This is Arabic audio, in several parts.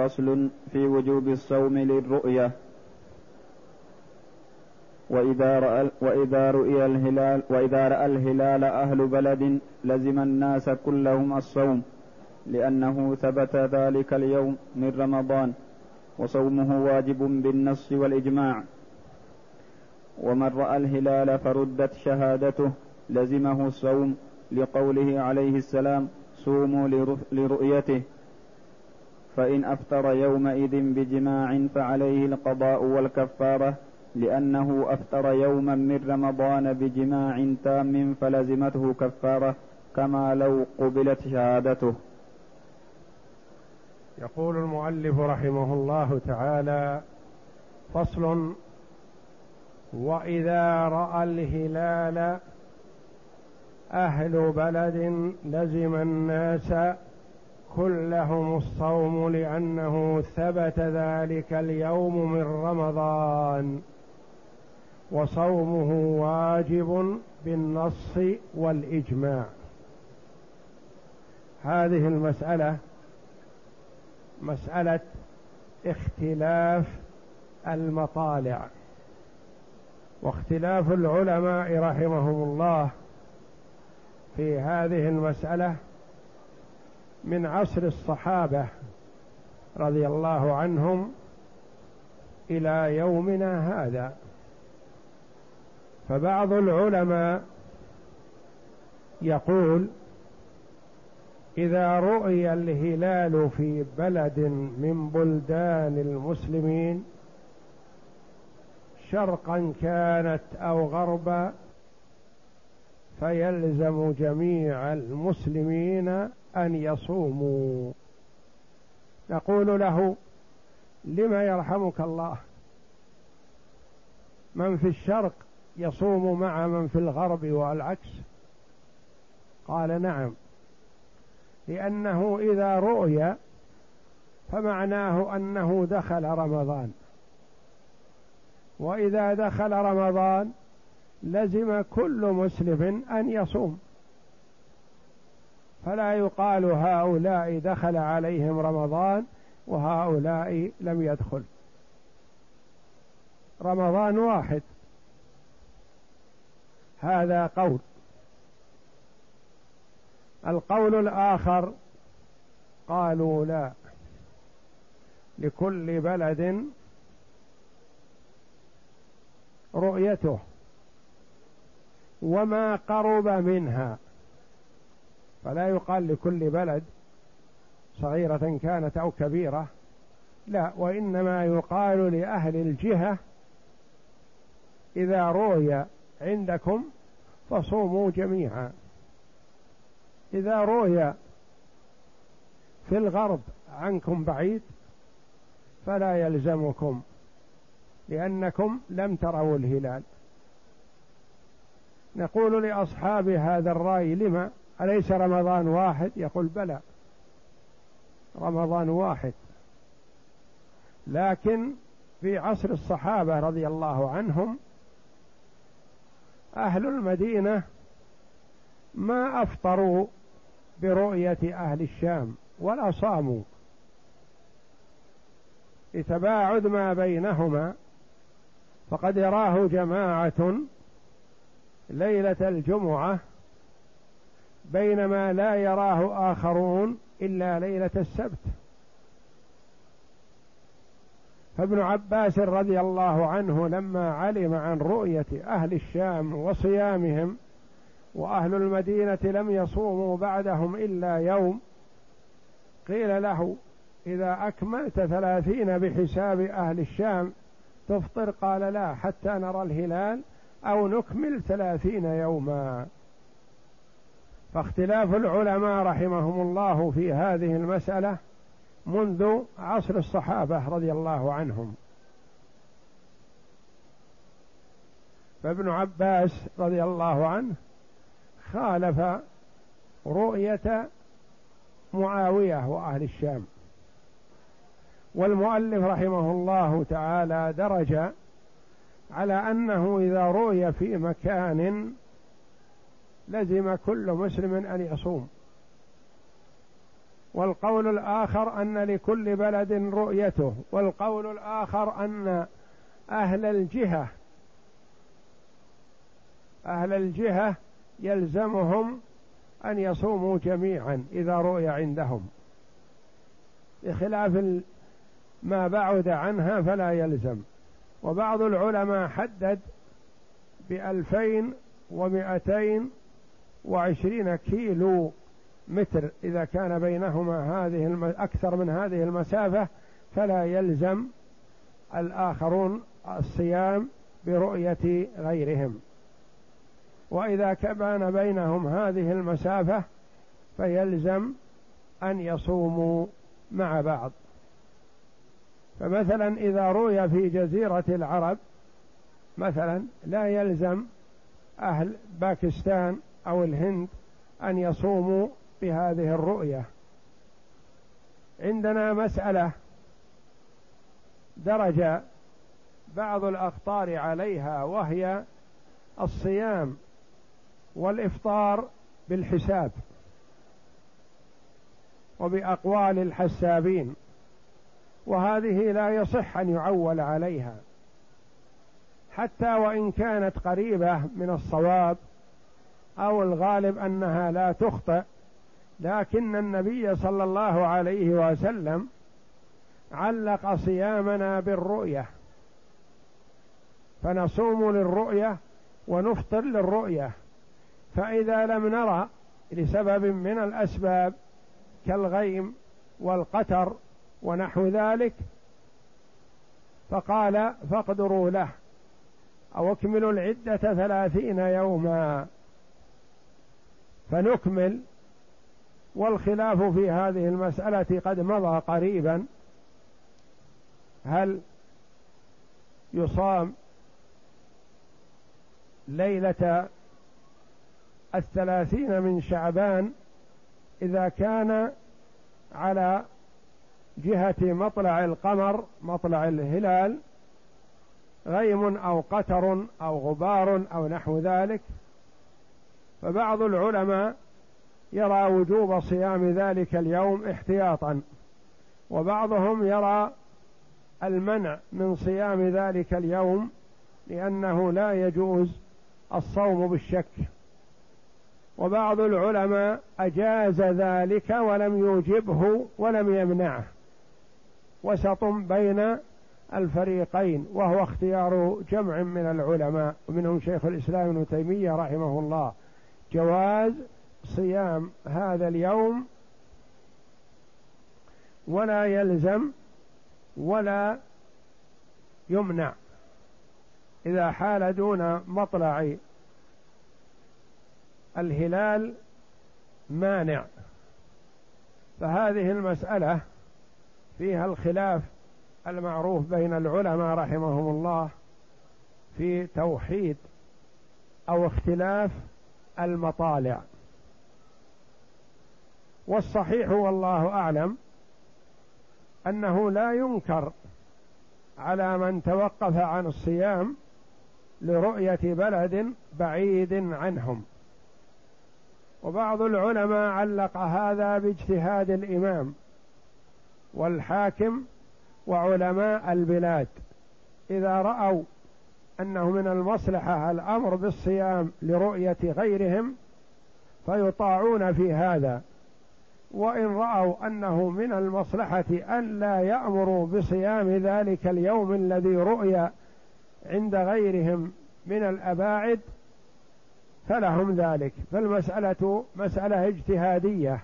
فصل في وجوب الصوم للرؤية. وإذا رأى وإذا رؤي الهلال وإذا رأى الهلال أهل بلد لزم الناس كلهم الصوم لأنه ثبت ذلك اليوم من رمضان وصومه واجب بالنص والإجماع. ومن رأى الهلال فردت شهادته لزمه الصوم لقوله عليه السلام صوموا لرؤيته. فإن أفطر يومئذ بجماع فعليه القضاء والكفارة لأنه أفطر يوما من رمضان بجماع تام فلزمته كفارة كما لو قبلت شهادته. يقول المؤلف رحمه الله تعالى فصل وإذا رأى الهلال أهل بلد لزم الناس كلهم الصوم لأنه ثبت ذلك اليوم من رمضان. وصومه واجب بالنص والإجماع. هذه المسألة مسألة اختلاف المطالع. واختلاف العلماء رحمهم الله في هذه المسألة من عصر الصحابة رضي الله عنهم إلى يومنا هذا. فبعض العلماء يقول إذا رؤي الهلال في بلد من بلدان المسلمين شرقا كانت أو غربا فيلزم جميع المسلمين أن يصوموا. نقول له لما يرحمك الله؟ من في الشرق يصوم مع من في الغرب والعكس؟ قال نعم لأنه إذا رؤي فمعناه أنه دخل رمضان. وإذا دخل رمضان لزم كل مسلم أن يصوم. فلا يقال هؤلاء دخل عليهم رمضان وهؤلاء لم يدخل. رمضان واحد. هذا قول. القول الآخر قالوا لا. لكل بلد رؤيته. وما قرب منها. فلا يقال لكل بلد صغيرة كانت أو كبيرة لا وإنما يقال لأهل الجهة إذا روي عندكم فصوموا جميعا. إذا روي في الغرب عنكم بعيد فلا يلزمكم لأنكم لم تروا الهلال. نقول لأصحاب هذا الرأي لما؟ أليس رمضان واحد؟ يقول بلى. رمضان واحد. لكن في عصر الصحابة رضي الله عنهم أهل المدينة ما أفطروا برؤية أهل الشام ولا صاموا. لتباعد ما بينهما فقد يراه جماعة ليلة الجمعة بينما لا يراه آخرون إلا ليلة السبت. فابن عباس رضي الله عنه لما علم عن رؤية أهل الشام وصيامهم وأهل المدينة لم يصوموا بعدهم إلا يوم قيل له إذا أكملت ثلاثين بحساب أهل الشام تفطر قال لا حتى نرى الهلال أو نكمل ثلاثين يوما فاختلاف العلماء رحمهم الله في هذه المسألة منذ عصر الصحابة رضي الله عنهم. فابن عباس رضي الله عنه خالف رؤية معاوية وأهل الشام. والمؤلف رحمه الله تعالى درج على أنه إذا رؤي في مكان لزم كل مسلم أن يصوم. والقول الآخر أن لكل بلد رؤيته. والقول الآخر أن أهل الجهة أهل الجهة يلزمهم أن يصوموا جميعا إذا رؤي عندهم. بخلاف ما بعد عنها فلا يلزم. وبعض العلماء حدد بألفين ومائتين وعشرين كيلو متر. إذا كان بينهما هذه أكثر من هذه المسافة فلا يلزم الآخرون الصيام برؤية غيرهم. وإذا كان بينهم هذه المسافة فيلزم أن يصوموا مع بعض. فمثلا إذا روي في جزيرة العرب مثلا لا يلزم أهل باكستان أو الهند أن يصوموا بهذه الرؤية. عندنا مسألة درج بعض الأخطار عليها وهي الصيام والإفطار بالحساب وبأقوال الحسابين وهذه لا يصح أن يعول عليها. حتى وإن كانت قريبة من الصواب أو الغالب أنها لا تخطئ لكن النبي صلى الله عليه وسلم علق صيامنا بالرؤية. فنصوم للرؤية ونفطر للرؤية. فإذا لم نرى لسبب من الأسباب كالغيم والقتر ونحو ذلك فقال فاقدروا له أو اكملوا العدة ثلاثين يوما. فنكمل والخلاف في هذه المسألة قد مضى قريبا. هل يصام ليلة الثلاثين من شعبان إذا كان على جهة مطلع القمر مطلع الهلال غيم أو قتر أو غبار أو نحو ذلك؟ فبعض العلماء يرى وجوب صيام ذلك اليوم احتياطا وبعضهم يرى المنع من صيام ذلك اليوم لأنه لا يجوز الصوم بالشك. وبعض العلماء أجاز ذلك ولم يوجبه ولم يمنعه. وسط بين الفريقين وهو اختيار جمع من العلماء ومنهم شيخ الإسلام ابن تيمية رحمه الله. جواز صيام هذا اليوم ولا يلزم ولا يمنع. إذا حال دون مطلع الهلال مانع. فهذه المسألة فيها الخلاف المعروف بين العلماء رحمهم الله في توحيد أو اختلاف المطالع. والصحيح والله أعلم أنه لا ينكر على من توقف عن الصيام لرؤية بلد بعيد عنهم. وبعض العلماء علق هذا باجتهاد الإمام والحاكم وعلماء البلاد. إذا رأوا أنه من المصلحة الأمر بالصيام لرؤية غيرهم فيطاعون في هذا. وإن رأوا أنه من المصلحة الا يأمروا بصيام ذلك اليوم الذي رؤي عند غيرهم من الأباعد فلهم ذلك. فالمسألة مسألة اجتهادية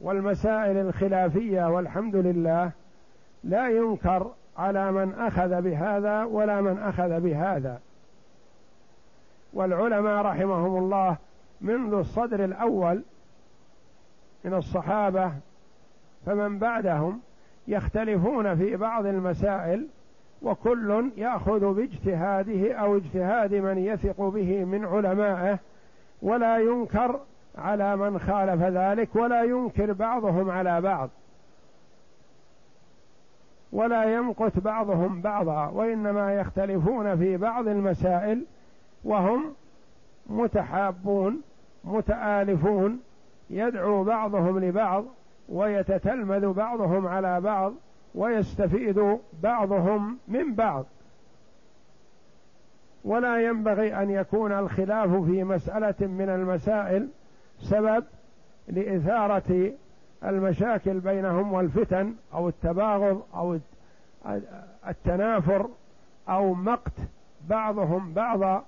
والمسائل الخلافية والحمد لله لا ينكر على من أخذ بهذا ولا من أخذ بهذا. والعلماء رحمهم الله منذ الصدر الأول من الصحابة فمن بعدهم يختلفون في بعض المسائل وكل يأخذ باجتهاده أو اجتهاد من يثق به من علمائه ولا ينكر على من خالف ذلك ولا ينكر بعضهم على بعض. ولا يمقت بعضهم بعضا وإنما يختلفون في بعض المسائل وهم متحابون متآلفون يدعو بعضهم لبعض ويتتلمذ بعضهم على بعض ويستفيد بعضهم من بعض. ولا ينبغي أن يكون الخلاف في مسألة من المسائل سبب لإثارة المشاكل بينهم والفتن أو التباغض أو التنافر أو مقت بعضهم بعضا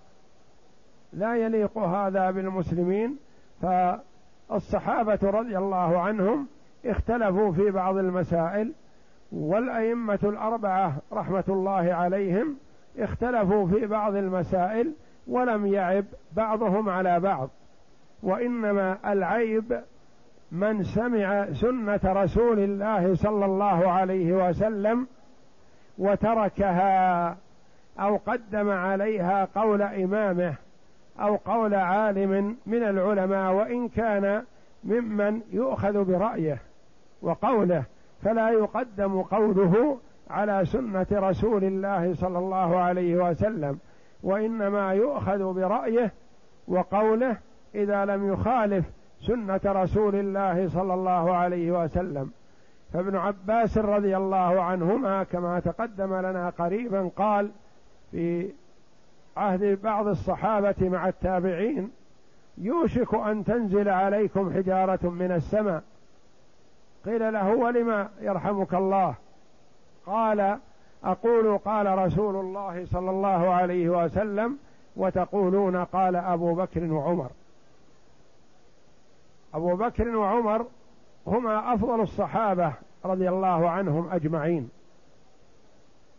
لا يليق هذا بالمسلمين. فالصحابة رضي الله عنهم اختلفوا في بعض المسائل والأئمة الأربعة رحمة الله عليهم اختلفوا في بعض المسائل ولم يعب بعضهم على بعض وإنما العيب من سمع سنة رسول الله صلى الله عليه وسلم وتركها أو قدم عليها قول إمامه أو قول عالم من العلماء وإن كان ممن يؤخذ برأيه وقوله فلا يقدم قوله على سنة رسول الله صلى الله عليه وسلم وإنما يؤخذ برأيه وقوله إذا لم يخالف سنة رسول الله صلى الله عليه وسلم. فابن عباس رضي الله عنهما كما تقدم لنا قريبا قال في عهد بعض الصحابة مع التابعين يوشك أن تنزل عليكم حجارة من السماء. قيل له ولم يرحمك الله؟ قال أقول قال رسول الله صلى الله عليه وسلم وتقولون قال أبو بكر وعمر. أبو بكر وعمر هما أفضل الصحابة رضي الله عنهم أجمعين.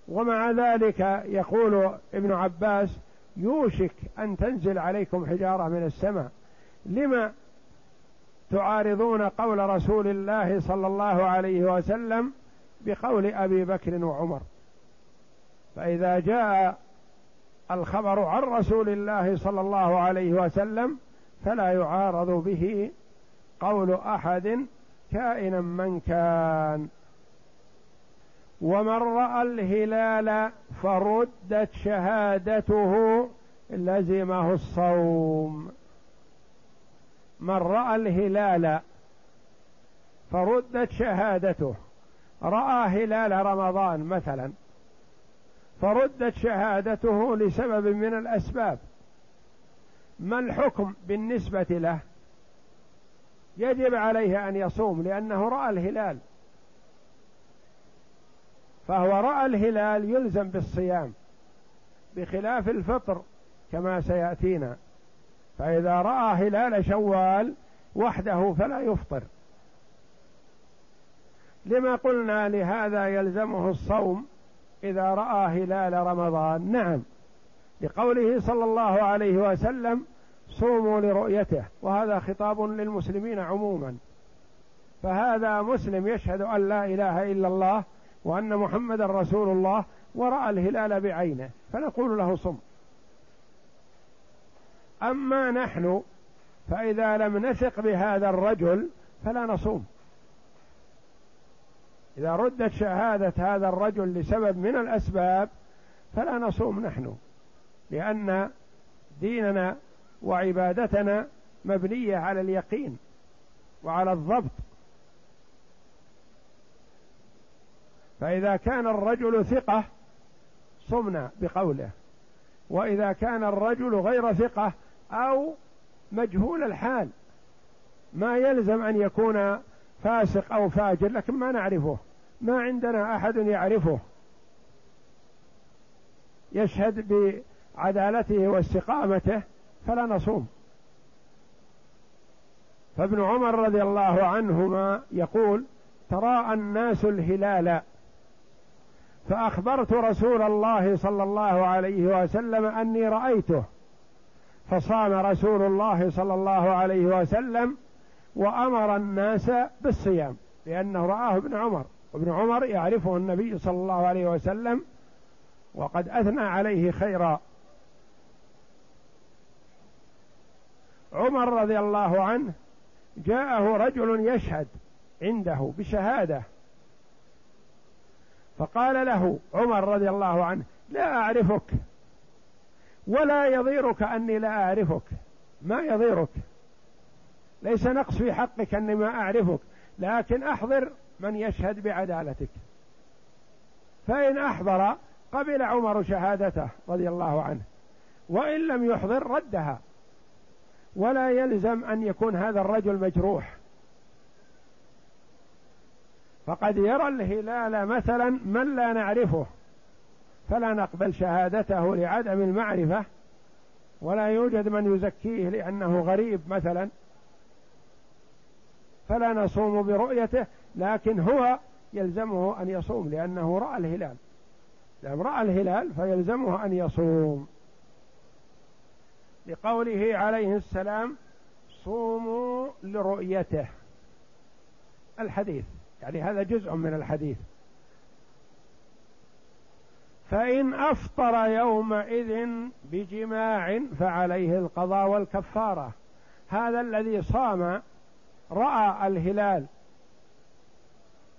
ومع ذلك يقول ابن عباس يوشك أن تنزل عليكم حجارة من السماء. لما تعارضون قول رسول الله صلى الله عليه وسلم بقول أبي بكر وعمر؟ فإذا جاء الخبر عن رسول الله صلى الله عليه وسلم فلا يعارض به قول أحد كائنا من كان. ومن رأى الهلال فردت شهادته لزمه الصوم. من رأى الهلال فردت شهادته. رأى هلال رمضان مثلا. فردت شهادته لسبب من الأسباب. ما الحكم بالنسبة له؟ يجب عليه أن يصوم لأنه رأى الهلال. فهو رأى الهلال يلزم بالصيام بخلاف الفطر كما سيأتينا. فإذا رأى هلال شوال وحده فلا يفطر. لما قلنا لهذا يلزمه الصوم إذا رأى هلال رمضان؟ نعم. لقوله صلى الله عليه وسلم صوموا لرؤيته وهذا خطاب للمسلمين عموما. فهذا مسلم يشهد أن لا إله إلا الله وأن محمدا رسول الله ورأى الهلال بعينه فنقول له صم. أما نحن فإذا لم نثق بهذا الرجل فلا نصوم. إذا ردت شهادة هذا الرجل لسبب من الأسباب فلا نصوم نحن لأن ديننا وعبادتنا مبنية على اليقين وعلى الضبط. فإذا كان الرجل ثقة صمنا بقوله. وإذا كان الرجل غير ثقة أو مجهول الحال ما يلزم أن يكون فاسق أو فاجر لكن ما نعرفه. ما عندنا أحد يعرفه. يشهد بعدالته واستقامته فلا نصوم. فابن عمر رضي الله عنهما يقول تراءى الناس الهلال فأخبرت رسول الله صلى الله عليه وسلم أني رأيته. فصام رسول الله صلى الله عليه وسلم وأمر الناس بالصيام لأنه رآه ابن عمر. وابن عمر يعرفه النبي صلى الله عليه وسلم وقد أثنى عليه خيرا. عمر رضي الله عنه جاءه رجل يشهد عنده بشهادة. فقال له عمر رضي الله عنه لا أعرفك ولا يضيرك أني لا أعرفك. ما يضيرك؟ ليس نقص في حقك أني ما أعرفك لكن أحضر من يشهد بعدالتك. فإن أحضر قبل عمر شهادته رضي الله عنه وإن لم يحضر ردها. ولا يلزم أن يكون هذا الرجل مجروح. فقد يرى الهلال مثلا من لا نعرفه فلا نقبل شهادته لعدم المعرفة ولا يوجد من يزكيه لأنه غريب مثلا. فلا نصوم برؤيته لكن هو يلزمه أن يصوم لأنه رأى الهلال. لأن رأى الهلال فيلزمه أن يصوم. لقوله عليه السلام صوموا لرؤيته. الحديث يعني هذا جزء من الحديث. فإن أفطر يومئذ بجماع فعليه القضاء والكفارة. هذا الذي صام رأى الهلال.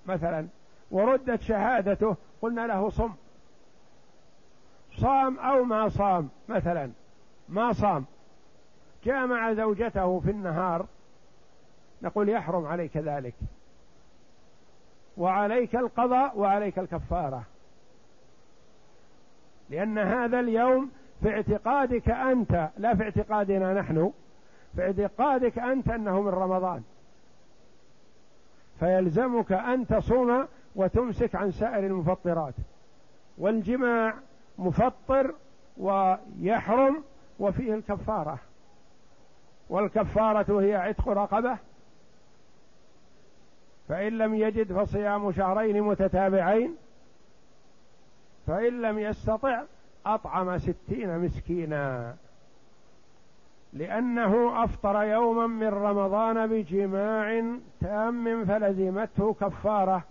مثلا وردت شهادته قلنا له صم. صام أو ما صام مثلا. ما صام. جامع زوجته في النهار نقول يحرم عليك ذلك. وعليك القضاء وعليك الكفارة. لأن هذا اليوم في اعتقادك أنت لا في اعتقادنا نحن في اعتقادك أنت أنه من رمضان. فيلزمك أن تصوم وتمسك عن سائر المفطرات. والجماع مفطر ويحرم وفيه الكفارة. والكفارة هي عتق رقبة. فإن لم يجد فصيام شهرين متتابعين. فإن لم يستطع أطعم ستين مسكينا. لأنه أفطر يوما من رمضان بجماع تام فلزمته كفارة.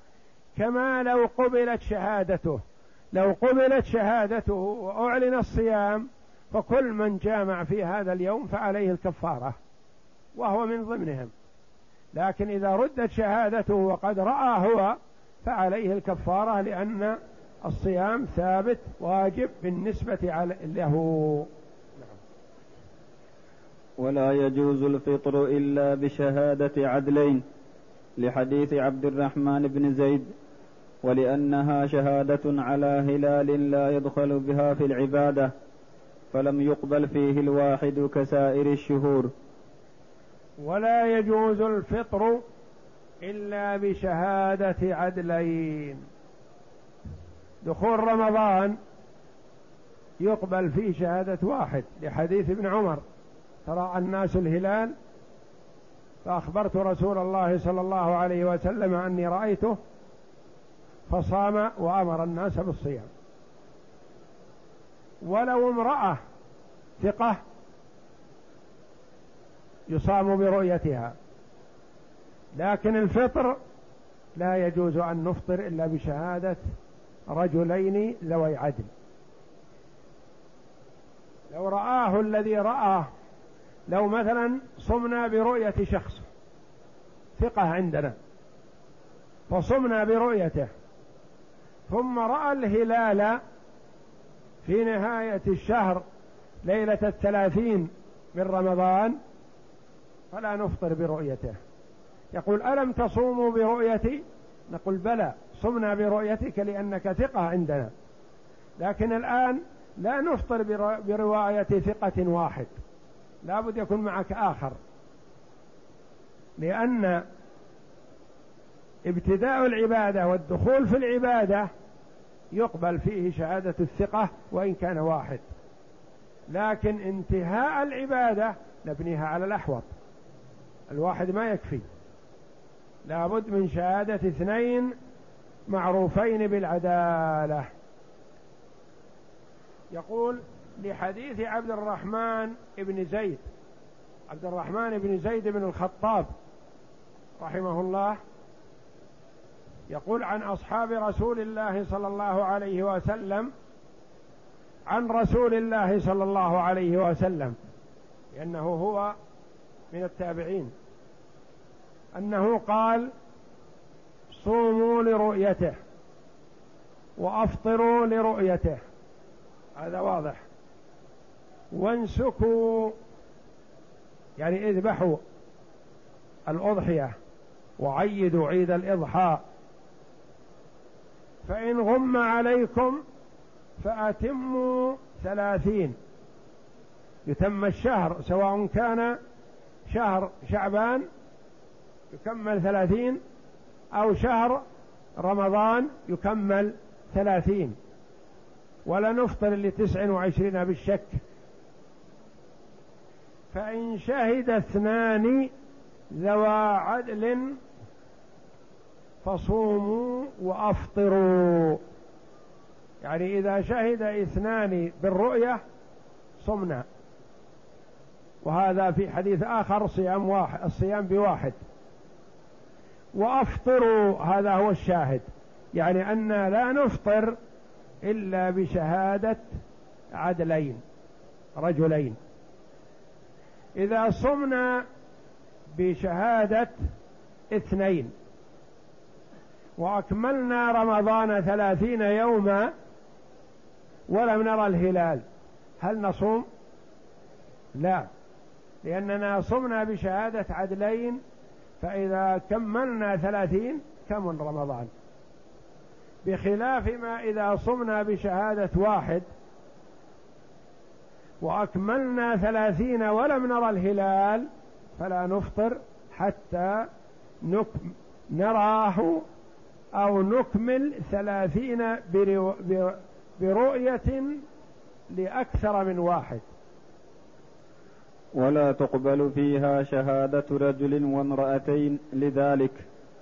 كما لو قبلت شهادته. لو قبلت شهادته وأعلن الصيام فكل من جامع في هذا اليوم فعليه الكفارة وهو من ضمنهم. لكن إذا ردت شهادته وقد رأى هو فعليه الكفارة لأن الصيام ثابت واجب بالنسبة له. ولا يجوز الفطر إلا بشهادة عدلين لحديث عبد الرحمن بن زيد ولأنها شهادة على هلال لا يدخل بها في العبادة. فلم يقبل فيه الواحد كسائر الشهور. ولا يجوز الفطر إلا بشهادة عدلين. دخول رمضان يقبل فيه شهادة واحد لحديث ابن عمر. ترى الناس الهلال فأخبرت رسول الله صلى الله عليه وسلم أني رأيته فصام وأمر الناس بالصيام. ولو امرأة ثقة يصام برؤيتها. لكن الفطر لا يجوز أن نفطر إلا بشهادة رجلين ذوي عدل. لو رآه الذي رآه لو مثلا صمنا برؤية شخص ثقة عندنا فصمنا برؤيته ثم رأى الهلال في نهاية الشهر ليلة الثلاثين من رمضان فلا نفطر برؤيته. يقول ألم تصوموا برؤيتي؟ نقول بلى صمنا برؤيتك لأنك ثقة عندنا. لكن الآن لا نفطر برواية ثقة واحد. لابد يكون معك آخر. لأن ابتداء العبادة والدخول في العبادة يقبل فيه شهادة الثقة وإن كان واحد. لكن انتهاء العبادة نبنيها على الأحوط. الواحد ما يكفي. لابد من شهادة اثنين معروفين بالعدالة. يقول لحديث عبد الرحمن بن زيد. عبد الرحمن بن زيد بن الخطاب رحمه الله. يقول عن أصحاب رسول الله صلى الله عليه وسلم عن رسول الله صلى الله عليه وسلم لأنه هو من التابعين. أنه قال صوموا لرؤيته وأفطروا لرؤيته. هذا واضح. وانسكوا يعني اذبحوا الأضحية وعيدوا عيد الإضحى فإن غم عليكم فأتموا ثلاثين. يتم الشهر سواء كان شهر شعبان يكمل ثلاثين أو شهر رمضان يكمل ثلاثين. ولا نفطر لتسع وعشرين بالشك. فإن شهد اثنان ذوى عدل فصوموا وأفطروا. يعني إذا شهد اثنان بالرؤية صمنا. وهذا في حديث آخر صيام واحد الصيام بواحد. وأفطروا هذا هو الشاهد. يعني أن لا نفطر إلا بشهادة عدلين رجلين. إذا صمنا بشهادة اثنين وأكملنا رمضان ثلاثين يوما ولم نرى الهلال. هل نصوم؟ لا. لأننا صمنا بشهادة عدلين فإذا كملنا ثلاثين كمل رمضان؟ بخلاف ما إذا صمنا بشهادة واحد وأكملنا ثلاثين ولم نرى الهلال فلا نفطر حتى نراه أو نكمل ثلاثين برؤية لأكثر من واحد. ولا تقبل فيها شهادة رجل وامرأتين لذلك.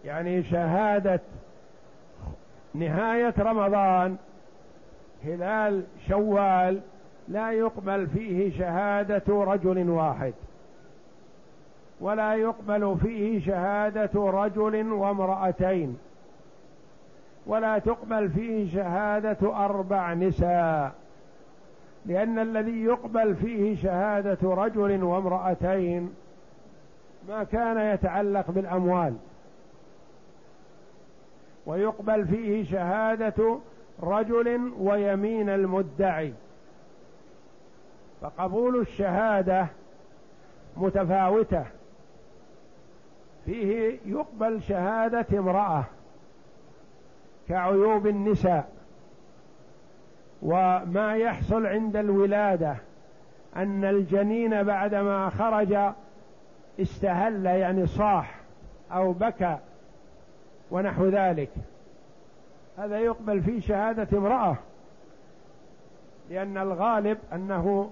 يعني شهادة نهاية رمضان هلال شوال لا يقبل فيه شهادة رجل واحد. ولا يقبل فيه شهادة رجل وامرأتين. ولا تقبل فيه شهادة أربع نساء لأن الذي يقبل فيه شهادة رجل وامرأتين ما كان يتعلق بالأموال. ويقبل فيه شهادة رجل ويمين المدعي. فقبول الشهادة متفاوتة. فيه يقبل شهادة امرأة. كعيوب النساء وما يحصل عند الولادة أن الجنين بعدما خرج استهل يعني صاح أو بكى ونحو ذلك. هذا يقبل فيه شهادة امرأة لأن الغالب أنه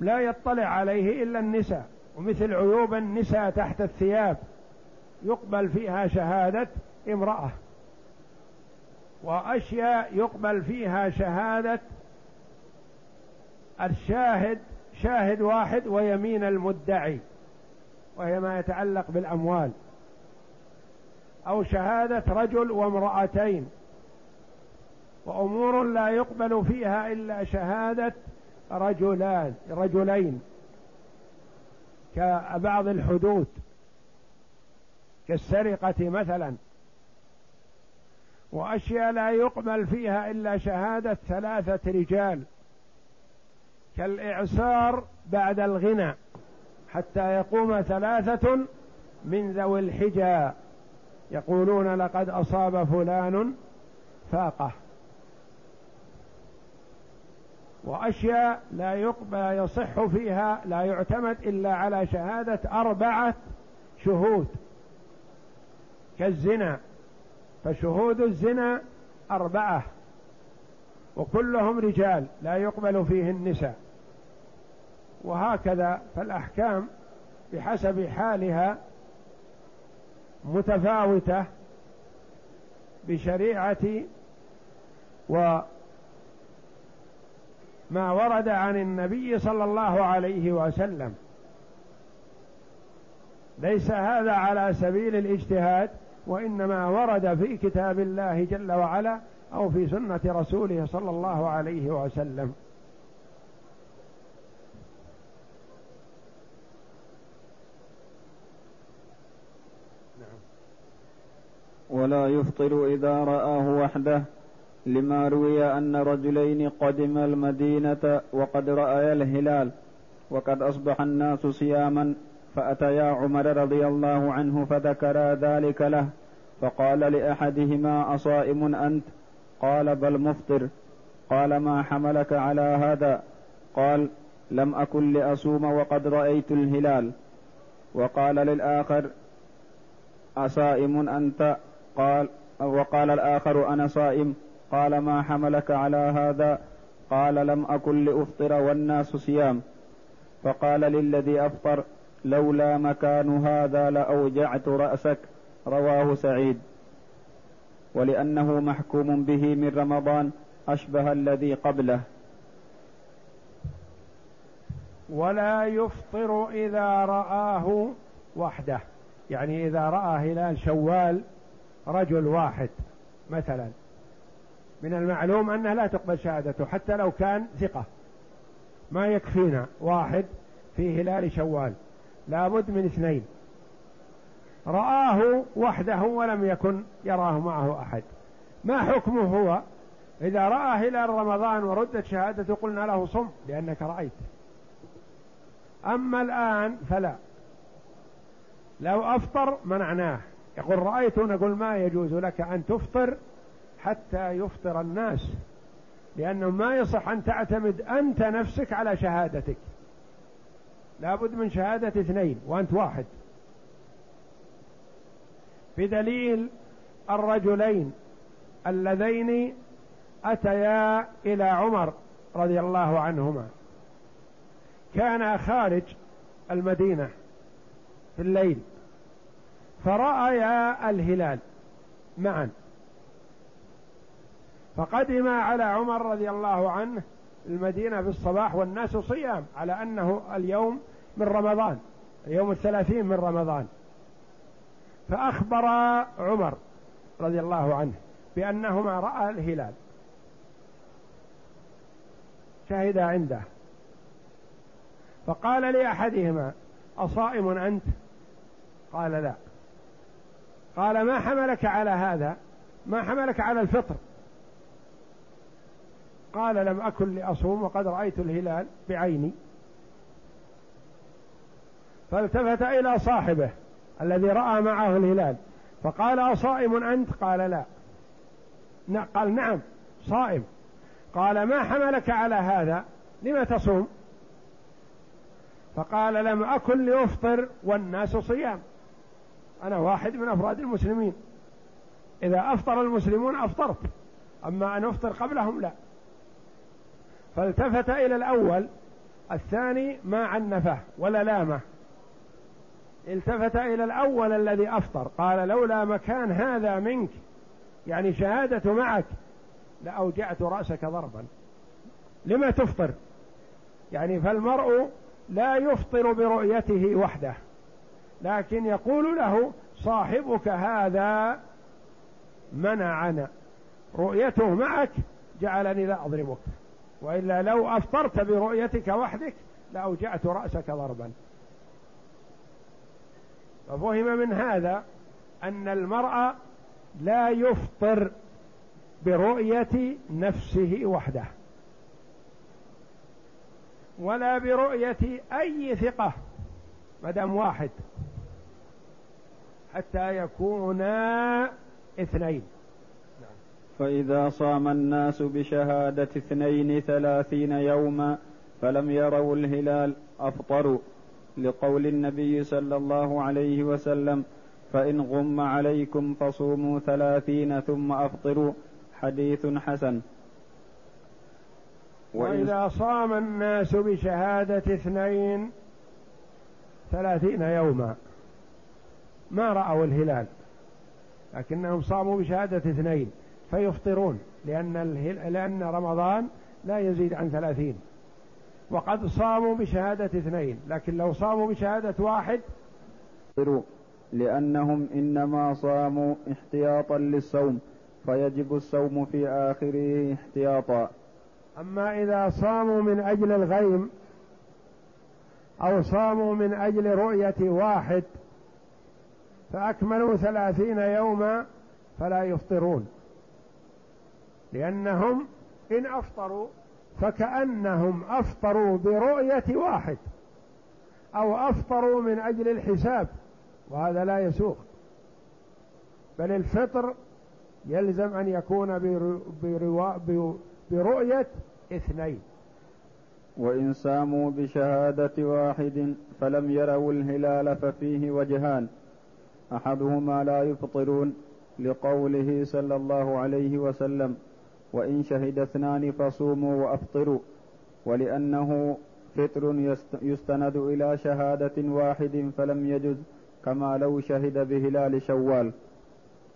لا يطلع عليه إلا النساء ومثل عيوب النساء تحت الثياب يقبل فيها شهادة امرأة. وأشياء يقبل فيها شهادة الشاهد شاهد واحد ويمين المدعي وهي ما يتعلق بالأموال. أو شهادة رجل وامرأتين. وأمور لا يقبل فيها إلا شهادة رجلان رجلين. كبعض الحدود كالسرقة مثلا. وأشياء لا يقبل فيها إلا شهادة ثلاثة رجال كالاعسار بعد الغنى حتى يقوم ثلاثة من ذوي الحجى يقولون لقد أصاب فلان فاقة. وأشياء لا يقبل يصح فيها لا يعتمد إلا على شهادة أربعة شهود كالزنا فشهود الزنا أربعة وكلهم رجال لا يقبل فيه النساء. وهكذا فالأحكام بحسب حالها متفاوتة بشريعة وما ورد عن النبي صلى الله عليه وسلم. ليس هذا على سبيل الاجتهاد وإنما ورد في كتاب الله جل وعلا أو في سنة رسوله صلى الله عليه وسلم. ولا يفطر إذا رآه وحده لما روي أن رجلين قدم المدينة وقد رأيا الهلال وقد أصبح الناس صياما فأتيا عمر رضي الله عنه فذكرا ذلك له. فقال لأحدهما أصائم أنت؟ قال بل مفطر. قال ما حملك على هذا؟ قال لم أكن لأصوم وقد رأيت الهلال. وقال للآخر أصائم أنت؟ قال وقال الآخر أنا صائم. قال ما حملك على هذا؟ قال لم أكن لأفطر والناس صيام. فقال للذي أفطر لولا مكان هذا لأوجعت رأسك. رواه سعيد. ولأنه محكوم به من رمضان أشبه الذي قبله. ولا يفطر إذا رآه وحده. يعني إذا رأى هلال شوال رجل واحد مثلا. من المعلوم أنه لا تقبل شهادته حتى لو كان ثقة. ما يكفينا واحد في هلال شوال. لابد من اثنين. رآه وحده ولم يكن يراه معه أحد. ما حكمه هو؟ إذا رأى هلال رمضان وردت شهادته قلنا له صم لأنك رأيت. أما الآن فلا. لو أفطر منعناه. يقول رأيت نقول ما يجوز لك أن تفطر حتى يفطر الناس. لأنه ما يصح أن تعتمد أنت نفسك على شهادتك. لابد من شهادة اثنين وأنت واحد. بدليل الرجلين اللذين أتيا إلى عمر رضي الله عنهما. كانا خارج المدينة في الليل فرأيا الهلال معا فقدما على عمر رضي الله عنه المدينة في الصباح والناس صيام على أنه اليوم من رمضان اليوم الثلاثين من رمضان. فأخبر عمر رضي الله عنه بأنهما رأى الهلال. شهد عنده. فقال لأحدهما أصائم أنت؟ قال لا. قال ما حملك على هذا؟ ما حملك على الفطر؟ قال لم أكن لأصوم وقد رأيت الهلال بعيني. فالتفت إلى صاحبه. الذي رأى معه الهلال. فقال أصائم أنت؟ قال لا. قال نعم صائم. قال ما حملك على هذا؟ لم تصوم؟ فقال لم أكن لأفطر والناس صيام. أنا واحد من أفراد المسلمين. إذا أفطر المسلمون أفطرت أما أن أفطر قبلهم لا. فالتفت إلى الأول الثاني ما عنفه ولا لامه. التفت إلى الأول الذي أفطر. قال لولا مكان هذا منك يعني شهادة معك لأوجعت رأسك ضربا. لما تفطر؟ يعني فالمرء لا يفطر برؤيته وحده لكن يقول له صاحبك هذا منعنا رؤيته معك جعلني لا أضربك وإلا لو أفطرت برؤيتك وحدك لأوجعت رأسك ضربا. ففهم من هذا أن المرأة لا يفطر برؤية نفسه وحده ولا برؤية أي ثقة مدام واحد حتى يكونا اثنين. فإذا صام الناس بشهادة اثنين ثلاثين يوما فلم يروا الهلال أفطروا. لقول النبي صلى الله عليه وسلم فإن غم عليكم فصوموا ثلاثين ثم أفطروا حديث حسن. وإذا صام الناس بشهادة اثنين ثلاثين يوما. ما رأوا الهلال لكنهم صاموا بشهادة اثنين فيفطرون لأن, لأن رمضان لا يزيد عن ثلاثين. وقد صاموا بشهادة اثنين لكن لو صاموا بشهادة واحد لأنهم إنما صاموا احتياطا للصوم فيجب الصوم في آخره احتياطا. أما إذا صاموا من أجل الغيم أو صاموا من أجل رؤية واحد فأكملوا ثلاثين يوما فلا يفطرون لأنهم إن أفطروا فكأنهم أفطروا برؤية واحد أو أفطروا من أجل الحساب وهذا لا يسوق. بل الفطر يلزم أن يكون برؤية اثنين. وإن ساموا بشهادة واحد فلم يروا الهلال ففيه وجهان. أحدهما لا يفطرون لقوله صلى الله عليه وسلم وإن شهد اثنان فصوموا وأفطروا ولأنه فطر يستند إلى شهادة واحد فلم يجز كما لو شهد بهلال شوال.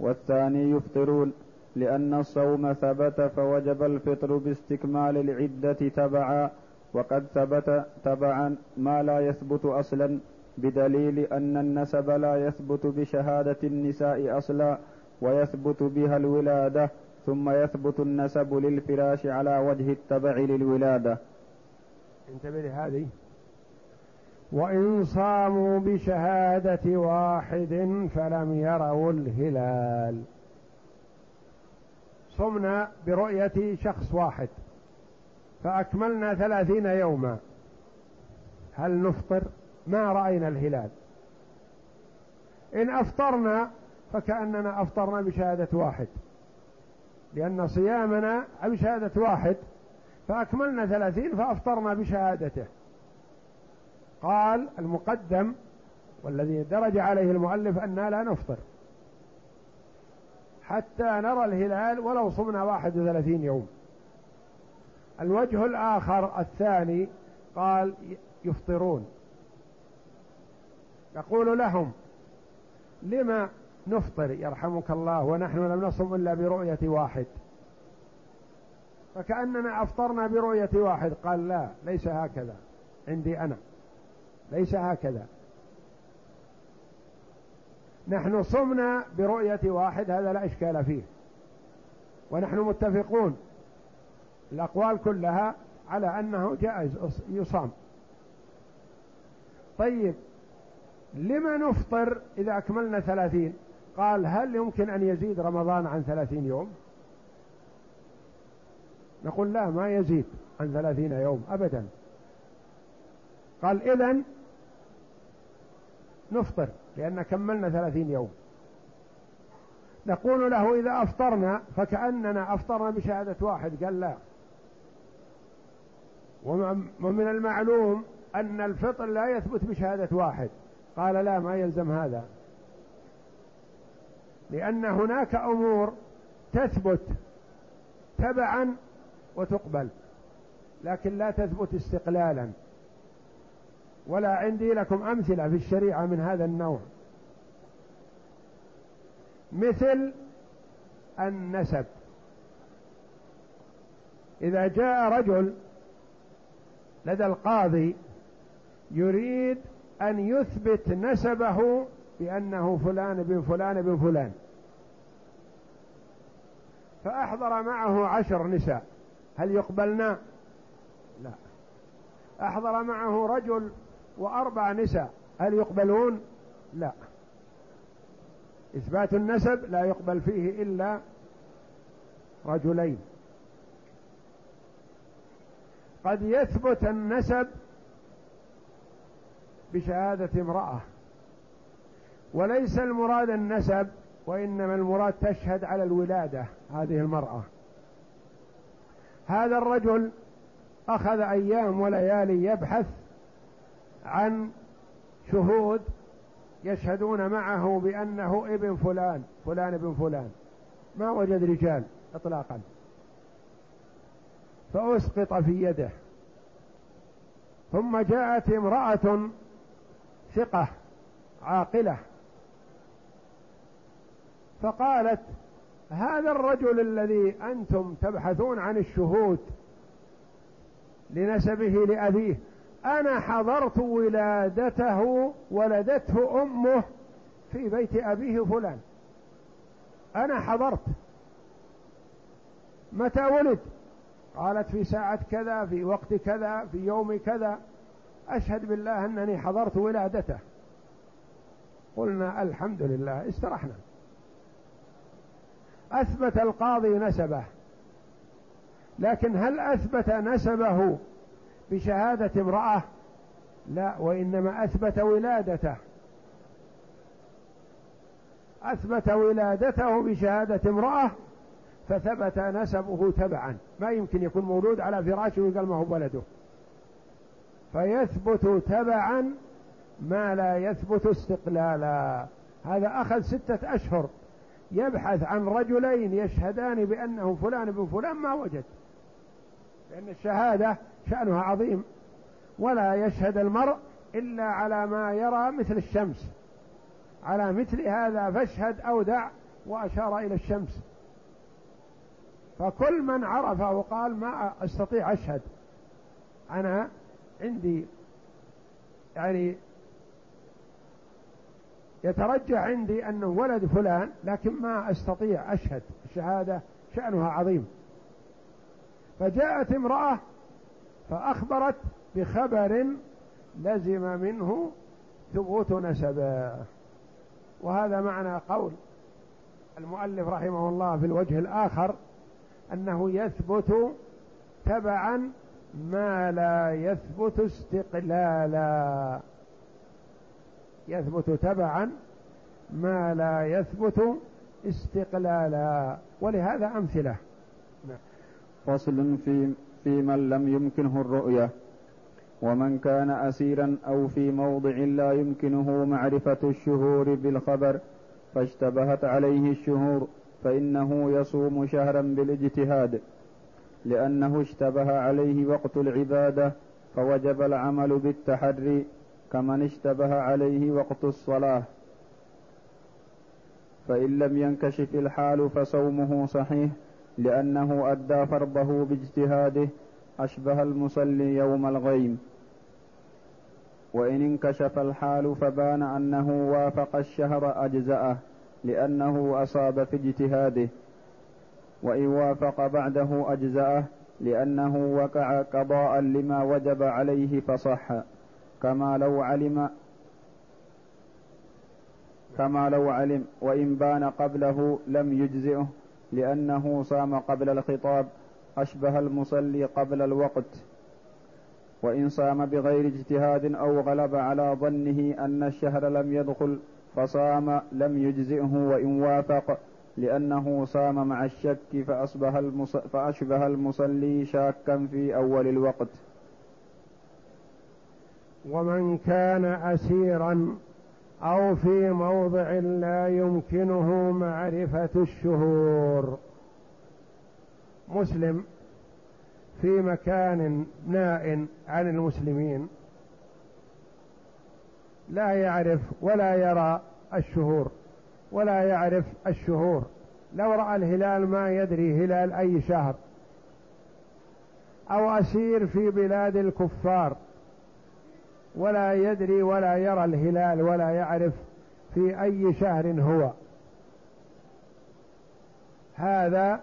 والثاني يفطرون لأن الصوم ثبت فوجب الفطر باستكمال العدة تبعا وقد ثبت تبعا ما لا يثبت أصلا بدليل أن النسب لا يثبت بشهادة النساء أصلا ويثبت بها الولادة. ثم يثبت النسب للفراش على وجه التبع للولادة. انتبه لهذه. وإن صاموا بشهادة واحد فلم يروا الهلال. صمنا برؤية شخص واحد. فأكملنا ثلاثين يوما. هل نفطر؟ ما رأينا الهلال. إن أفطرنا فكأننا أفطرنا بشهادة واحد. لأن صيامنا بشهادة واحد فأكملنا ثلاثين فأفطرنا بشهادته. قال المقدم والذي درج عليه المؤلف أننا لا نفطر. حتى نرى الهلال ولو صمنا واحد وثلاثين يوم. الوجه الآخر الثاني قال يفطرون. يقول لهم لما نفطر يرحمك الله ونحن لم نصم إلا برؤية واحد. فكأننا أفطرنا برؤية واحد. قال لا ليس هكذا. عندي أنا. ليس هكذا. نحن صمنا برؤية واحد هذا لا إشكال فيه. ونحن متفقون. الأقوال كلها على أنه جائز يصام. طيب لما نفطر إذا أكملنا ثلاثين؟ قال هل يمكن أن يزيد رمضان عن ثلاثين يوم؟ نقول لا ما يزيد عن ثلاثين يوم أبدا. قال إذن نفطر لأن كملنا ثلاثين يوم. نقول له إذا أفطرنا فكأننا أفطرنا بشهادة واحد قال لا. ومن المعلوم أن الفطر لا يثبت بشهادة واحد. قال لا ما يلزم هذا. لأن هناك أمور تثبت تبعا وتقبل لكن لا تثبت استقلالا. ولا عندي لكم أمثلة في الشريعة من هذا النوع. مثل النسب. إذا جاء رجل لدى القاضي يريد أن يثبت نسبه بأنه فلان بن فلان بن فلان. فأحضر معه عشر نساء. هل يقبلنا؟ لا. أحضر معه رجل وأربع نساء. هل يقبلون؟ لا. إثبات النسب لا يقبل فيه إلا رجلين. قد يثبت النسب بشهادة امرأة. وليس المراد النسب وإنما المراد تشهد على الولادة هذه المرأة. هذا الرجل أخذ أيام وليالي يبحث عن شهود يشهدون معه بأنه ابن فلان فلان ابن فلان. ما وجد رجال إطلاقا. فأسقط في يده. ثم جاءت امرأة ثقة عاقلة. فقالت هذا الرجل الذي أنتم تبحثون عن الشهود لنسبه لأبيه أنا حضرت ولادته ولدته أمه في بيت أبيه فلان. أنا حضرت. متى ولد؟ قالت في ساعة كذا في وقت كذا في يوم كذا. أشهد بالله أنني حضرت ولادته. قلنا الحمد لله استرحنا. أثبت القاضي نسبه. لكن هل أثبت نسبه بشهادة امرأة؟ لا وإنما أثبت ولادته. أثبت ولادته بشهادة امرأة فثبت نسبه تبعا. ما يمكن يكون مولود على فراشه ويقال ما هو ولده فيثبت تبعا ما لا يثبت استقلالا. هذا أخذ ستة أشهر. يبحث عن رجلين يشهدان بأنه فلان بن فلان ما وجد. لأن الشهادة شأنها عظيم. ولا يشهد المرء إلا على ما يرى مثل الشمس. على مثل هذا فاشهد أو دع وأشار إلى الشمس. فكل من عرفه وقال ما أستطيع أشهد. أنا عندي يعني يترجح عندي أنه ولد فلان لكن ما أستطيع أشهد الشهادة شأنها عظيم. فجاءت امرأة فأخبرت بخبر لزم منه ثبوت نسبه. وهذا معنى قول المؤلف رحمه الله في الوجه الآخر أنه يثبت تبعا ما لا يثبت استقلالا. يثبت تبعا ما لا يثبت استقلالا. ولهذا أمثلة. نعم. فصل في في من لم يمكنه الرؤية. ومن كان أسيرا أو في موضع لا يمكنه معرفة الشهور بالخبر فاشتبهت عليه الشهور فإنه يصوم شهرا بالاجتهاد لأنه اشتبه عليه وقت العبادة فوجب العمل بالتحري كمن اشتبه عليه وقت الصلاة. فإن لم ينكشف الحال فصومه صحيح لأنه أدى فرضه باجتهاده أشبه المصلي يوم الغيم. وإن انكشف الحال فبان أنه وافق الشهر أجزأه لأنه أصاب في اجتهاده. وإن وافق بعده أجزأه لأنه وقع قضاء لما وجب عليه فصح. كما لو علم كما لو علم وإن بان قبله لم يجزئه لأنه صام قبل الخطاب أشبه المصلي قبل الوقت وإن صام بغير اجتهاد أو غلب على ظنه أن الشهر لم يدخل فصام لم يجزئه وإن وافق لأنه صام مع الشك فأصبح. فأشبه المصلي شاكا في أول الوقت ومن كان أسيرا أو في موضع لا يمكنه معرفة الشهور. مسلم في مكان ناء عن المسلمين. لا يعرف ولا يرى الشهور ولا يعرف الشهور. لو رأى الهلال ما يدري هلال أي شهر. أو أسير في بلاد الكفار. ولا يدري ولا يرى الهلال ولا يعرف في أي شهر هو. هذا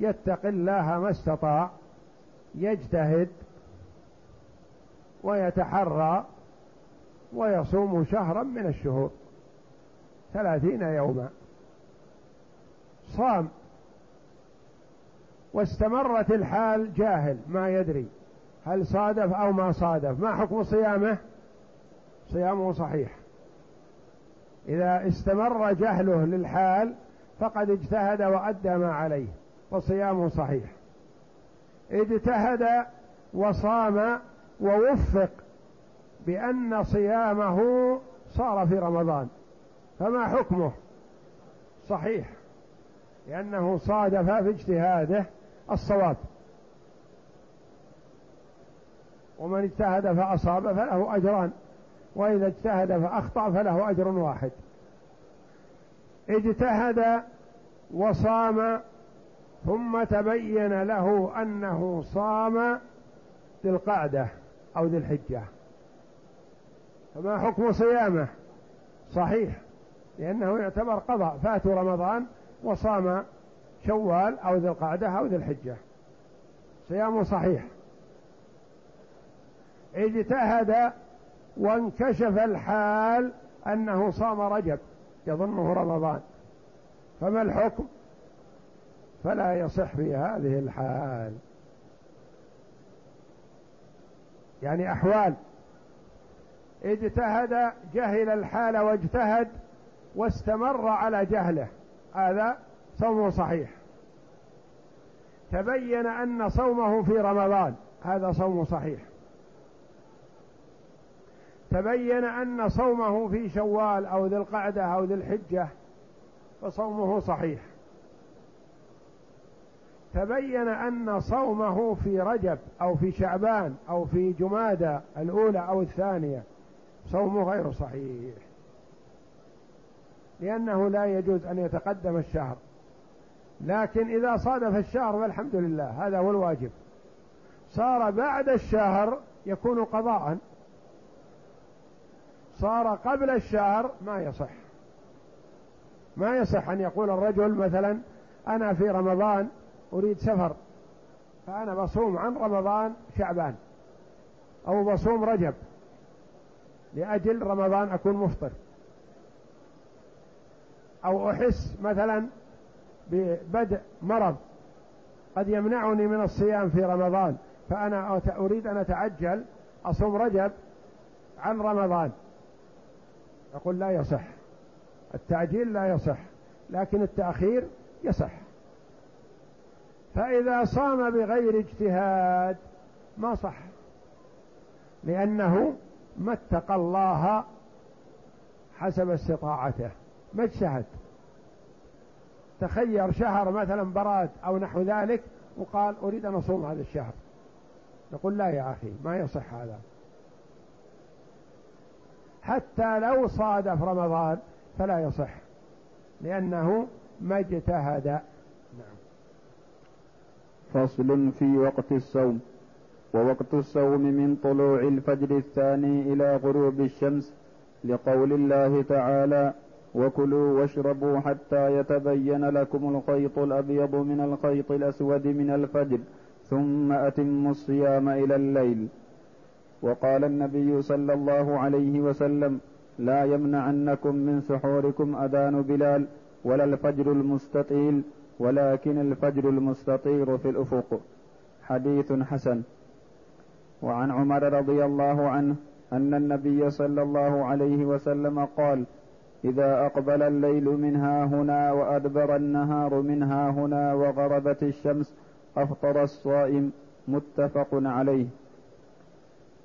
يتقي الله ما استطاع يجتهد ويتحرى ويصوم شهرا من الشهور. ثلاثين يوما. صام. واستمرت الحال جاهل ما يدري. هل صادف أو ما صادف؟ ما حكم صيامه؟ صيامه صحيح. إذا استمر جهله للحال فقد اجتهد وأدى ما عليه وصيامه صحيح. اجتهد وصام ووفق بأن صيامه صار في رمضان. فما حكمه؟ صحيح. لأنه صادف في اجتهاده الصواب. ومن اجتهد فأصاب فله أجران وإذا اجتهد فأخطأ فله أجر واحد. اجتهد وصام ثم تبين له أنه صام ذي القعدة أو ذي الحجة. فما حكم صيامه؟ صحيح لأنه يعتبر قضاء. فاتوا رمضان وصام شوال أو ذي القعدة أو ذي الحجة. صيامه صحيح. اجتهد وانكشف الحال أنه صام رجب يظنه رمضان. فما الحكم؟ فلا يصح في هذه الحال. يعني أحوال. اجتهد جهل الحال واجتهد واستمر على جهله. هذا صومه صحيح. تبين أن صومه في رمضان هذا صوم صحيح. تبين أن صومه في شوال أو ذي القعدة أو ذي الحجة فصومه صحيح. تبين أن صومه في رجب أو في شعبان أو في جمادى الأولى أو الثانية صومه غير صحيح. لأنه لا يجوز أن يتقدم الشهر. لكن إذا صادف الشهر فالحمد لله هذا هو الواجب. صار بعد الشهر يكون قضاء. صار قبل الشهر ما يصح. ما يصح أن يقول الرجل مثلا أنا في رمضان أريد سفر فأنا بصوم عن رمضان شعبان أو بصوم رجب لأجل رمضان أكون مفطر. أو أحس مثلا ببدء مرض قد يمنعني من الصيام في رمضان فأنا أريد أن أتعجل أصوم رجب عن رمضان. أقول لا يصح. التعجيل لا يصح لكن التأخير يصح. فإذا صام بغير اجتهاد ما صح لأنه ما اتقى الله حسب استطاعته. ما اجتهد. تخير شهر مثلا براد أو نحو ذلك وقال أريد أن أصوم هذا الشهر. نقول لا يا أخي ما يصح هذا. حتى لو صادف رمضان فلا يصح لأنه ما اجتهد. نعم. فصل في وقت الصوم ووقت الصوم من طلوع الفجر الثاني إلى غروب الشمس لقول الله تعالى وكلوا واشربوا حتى يتبين لكم الخيط الأبيض من الخيط الأسود من الفجر ثم أتموا الصيام إلى الليل. وقال النبي صلى الله عليه وسلم لا يمنعنكم من سحوركم أذان بلال ولا الفجر المستطيل ولكن الفجر المستطير في الأفق. حديث حسن. وعن عمر رضي الله عنه أن النبي صلى الله عليه وسلم قال إذا أقبل الليل منها هنا وأدبر النهار منها هنا وغربت الشمس أفطر الصائم. متفق عليه.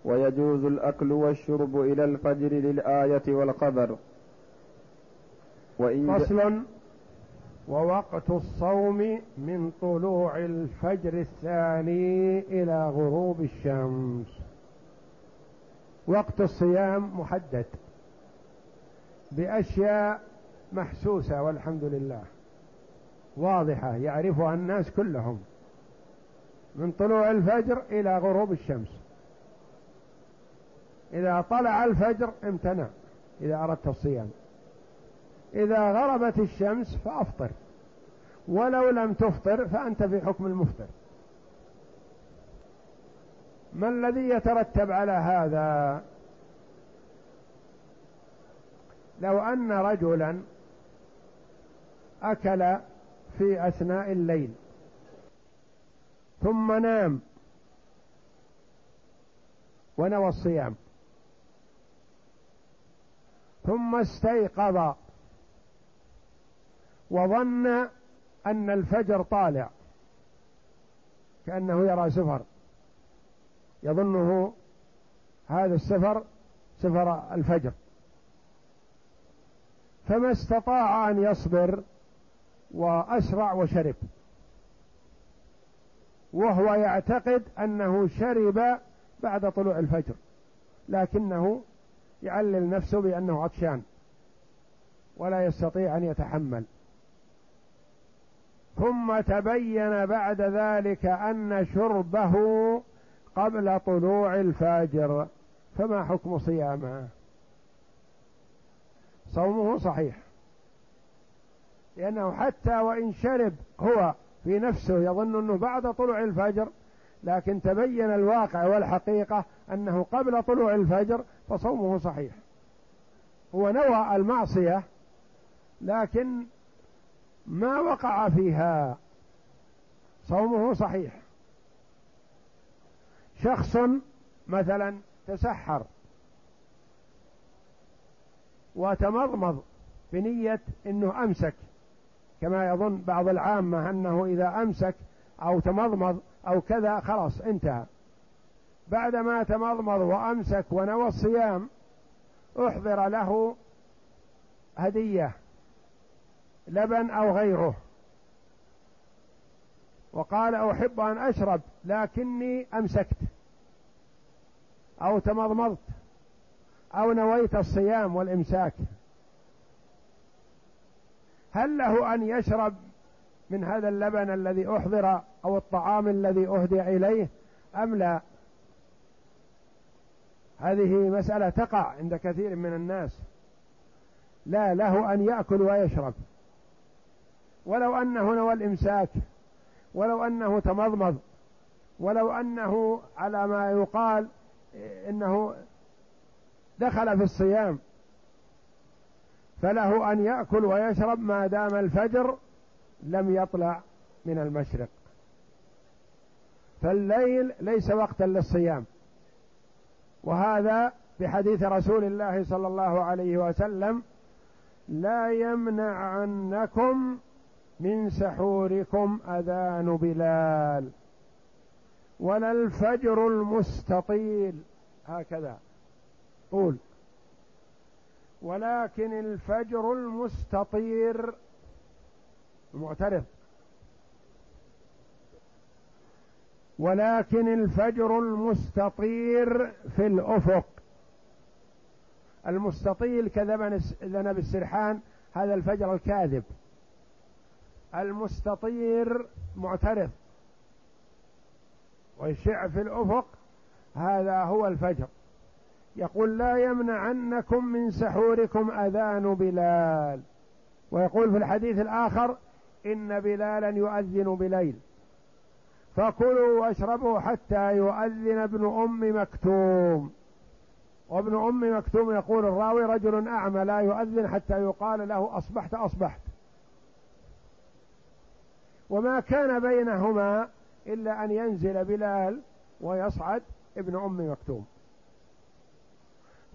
ويجوز الأكل والشرب إلى الفجر للآية والخبر وإن فصل ووقت الصوم من طلوع الفجر الثاني إلى غروب الشمس. وقت الصيام محدد بأشياء محسوسة والحمد لله. واضحة يعرفها الناس كلهم. من طلوع الفجر إلى غروب الشمس. إذا طلع الفجر امتنع إذا أردت الصيام. إذا غربت الشمس فأفطر. ولو لم تفطر فأنت في حكم المفطر. ما الذي يترتب على هذا؟ لو أن رجلا أكل في أثناء الليل ثم نام ونوى الصيام. ثم استيقظ. وظن أن الفجر طالع. كأنه يرى سفر. يظنه هذا السفر سفر الفجر. فما استطاع أن يصبر وأسرع وشرب. وهو يعتقد أنه شرب بعد طلوع الفجر. لكنه يعلل نفسه بأنه عطشان ولا يستطيع أن يتحمل. ثم تبين بعد ذلك أن شربه قبل طلوع الفجر فما حكم صيامه؟ صومه صحيح. لأنه حتى وإن شرب هو في نفسه يظن أنه بعد طلوع الفجر لكن تبين الواقع والحقيقة أنه قبل طلوع الفجر فصومه صحيح. هو نوى المعصية لكن ما وقع فيها. صومه صحيح. شخص مثلا تسحر وتمضمض بنية إنه أمسك كما يظن بعض العامة أنه إذا أمسك أو تمضمض أو كذا خلاص انتهى. بعدما تمضمض وأمسك ونوى الصيام أحضر له هدية لبن أو غيره. وقال أحب أن أشرب لكني أمسكت أو تمضمضت أو نويت الصيام والإمساك. هل له أن يشرب من هذا اللبن الذي أحضر أو الطعام الذي أهدي إليه أم لا؟ هذه مسألة تقع عند كثير من الناس. لا له أن يأكل ويشرب. ولو أنه نوى الإمساك ولو أنه تمضمض ولو أنه على ما يقال إنه دخل في الصيام فله أن يأكل ويشرب ما دام الفجر لم يطلع من المشرق. فالليل ليس وقتا للصيام. وهذا بحديث رسول الله صلى الله عليه وسلم لا يمنعنكم من سحوركم أذان بلال ولا الفجر المستطيل هكذا. طول ولكن الفجر المستطير المعترض ولكن الفجر المستطير في الأفق. المستطيل كذنب السرحان هذا الفجر الكاذب. المستطير معترض. ويشع في الأفق هذا هو الفجر. يقول لا يمنعنكم من سحوركم أذان بلال. ويقول في الحديث الآخر إن بلالا يؤذن بليل. فكلوا واشربوا حتى يؤذن ابن أم مكتوم. وابن أم مكتوم يقول الراوي رجل أعمى لا يؤذن حتى يقال له أصبحت أصبحت. وما كان بينهما إلا أن ينزل بلال ويصعد ابن أم مكتوم.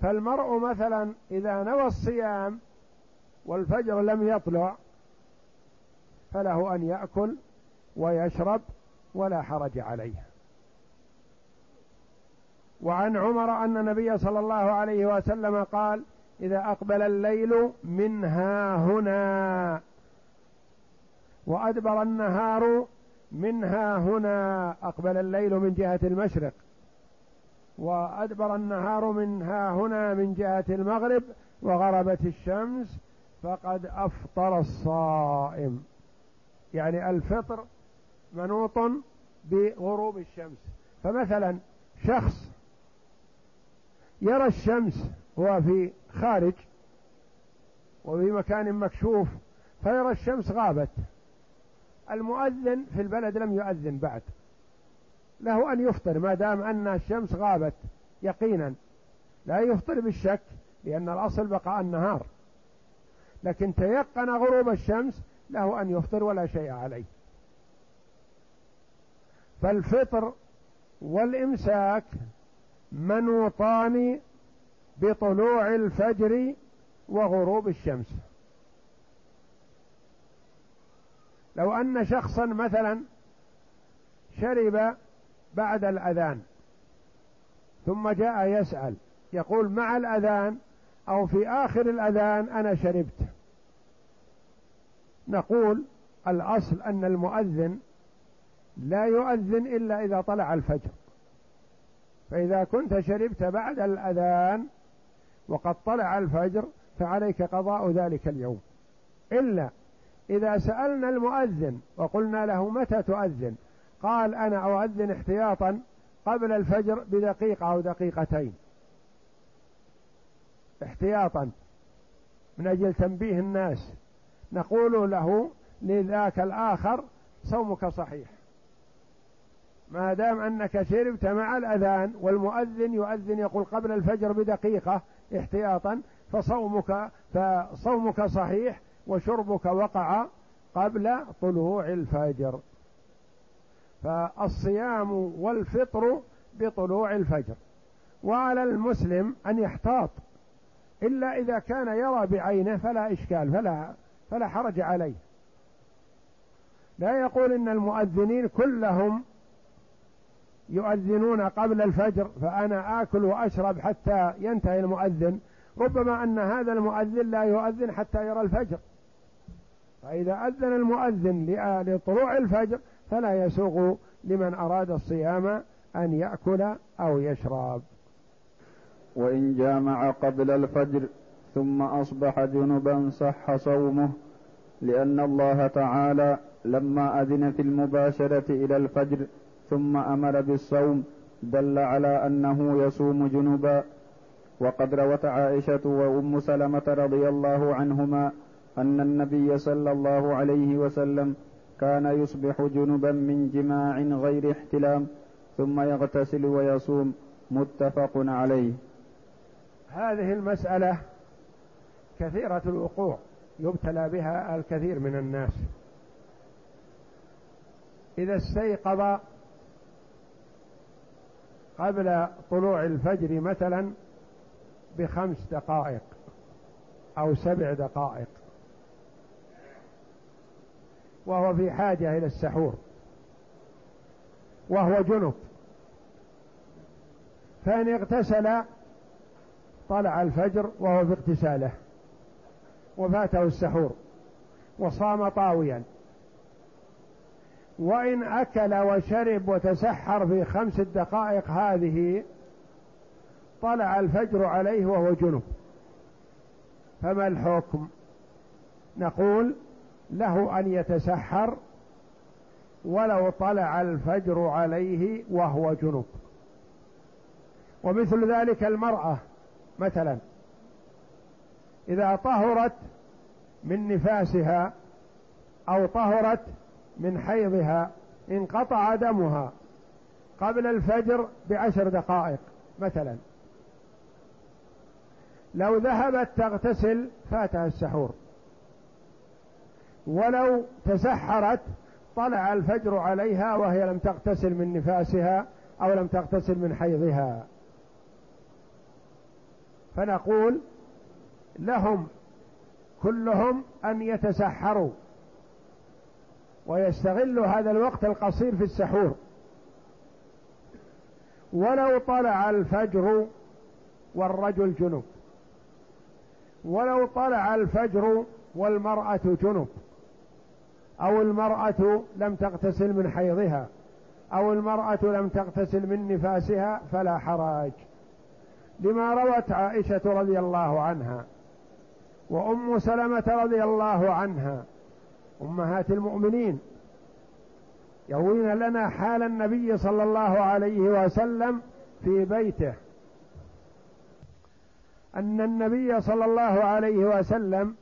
فالمرء مثلا إذا نوى الصيام والفجر لم يطلع فله أن يأكل ويشرب ولا حرج عليه وعن عمر أن النبي صلى الله عليه وسلم قال إذا أقبل الليل من ها هنا. وأدبر النهار من ها هنا. أقبل الليل من جهة المشرق. وأدبر النهار من ها هنا من جهة المغرب. وغربت الشمس فقد أفطر الصائم. يعني الفطر منوط بغروب الشمس. فمثلا شخص يرى الشمس هو في خارج وفي مكان مكشوف فيرى الشمس غابت. المؤذن في البلد لم يؤذن بعد. له أن يفطر ما دام أن الشمس غابت يقينا. لا يفطر بالشك لأن الأصل بقاء النهار. لكن تيقن غروب الشمس له أن يفطر ولا شيء عليه. فالفطر والإمساك منوطان بطلوع الفجر وغروب الشمس. لو أن شخصا مثلا شرب بعد الأذان ثم جاء يسأل يقول مع الأذان أو في آخر الأذان أنا شربت. نقول الأصل أن المؤذن لا يؤذن إلا إذا طلع الفجر. فإذا كنت شربت بعد الأذان وقد طلع الفجر فعليك قضاء ذلك اليوم. إلا إذا سألنا المؤذن وقلنا له متى تؤذن قال أنا أؤذن احتياطا قبل الفجر بدقيقة أو دقيقتين. احتياطا. من أجل تنبيه الناس. نقول له لذاك الآخر صومك صحيح. ما دام أنك شربت مع الأذان والمؤذن يؤذن يقول قبل الفجر بدقيقة احتياطا فصومك فصومك صحيح وشربك وقع قبل طلوع الفجر. فالصيام والفطر بطلوع الفجر. وعلى المسلم أن يحتاط. إلا إذا كان يرى بعينه فلا إشكال فلا فلا حرج عليه. لا يقول إن المؤذنين كلهم يؤذنون قبل الفجر فأنا آكل وأشرب حتى ينتهي المؤذن. ربما أن هذا المؤذن لا يؤذن حتى يرى الفجر. فإذا أذن المؤذن لطلوع الفجر فلا يسوغ لمن أراد الصيام أن يأكل أو يشرب. وإن جامع قبل الفجر ثم أصبح جنبا صح صومه لأن الله تعالى لما أذن في المباشرة إلى الفجر ثم أمر بالصوم دل على أنه يصوم جنبا. وقد روت عائشة وأم سلمة رضي الله عنهما أن النبي صلى الله عليه وسلم كان يصبح جنبا من جماع غير احتلام ثم يغتسل ويصوم. متفق عليه. هذه المسألة كثيرة الوقوع يبتلى بها الكثير من الناس. إذا استيقظ قبل طلوع الفجر مثلا بخمس دقائق أو سبع دقائق. وهو في حاجة إلى السحور. وهو جنب. فإن اغتسل طلع الفجر وهو في اغتساله. وفاته السحور. وصام طاويا. وإن أكل وشرب وتسحر في خمس دقائق هذه طلع الفجر عليه وهو جنب. فما الحكم؟ نقول له أن يتسحر ولو طلع الفجر عليه وهو جنب. ومثل ذلك المرأة مثلا. إذا طهرت من نفاسها أو طهرت من حيضها انقطع دمها قبل الفجر بعشر دقائق مثلا. لو ذهبت تغتسل فاتها السحور. ولو تسحرت طلع الفجر عليها وهي لم تغتسل من نفاسها أو لم تغتسل من حيضها. فنقول لهم كلهم أن يتسحروا. ويستغلوا هذا الوقت القصير في السحور. ولو طلع الفجر والرجل جنب. ولو طلع الفجر والمرأة جنب. أو المرأة لم تغتسل من حيضها. أو المرأة لم تغتسل من نفاسها فلا حرج. لما روت عائشة رضي الله عنها. وأم سلمة رضي الله عنها. أمهات المؤمنين يروين لنا حال النبي صلى الله عليه وسلم في بيته. أن النبي صلى الله عليه وسلم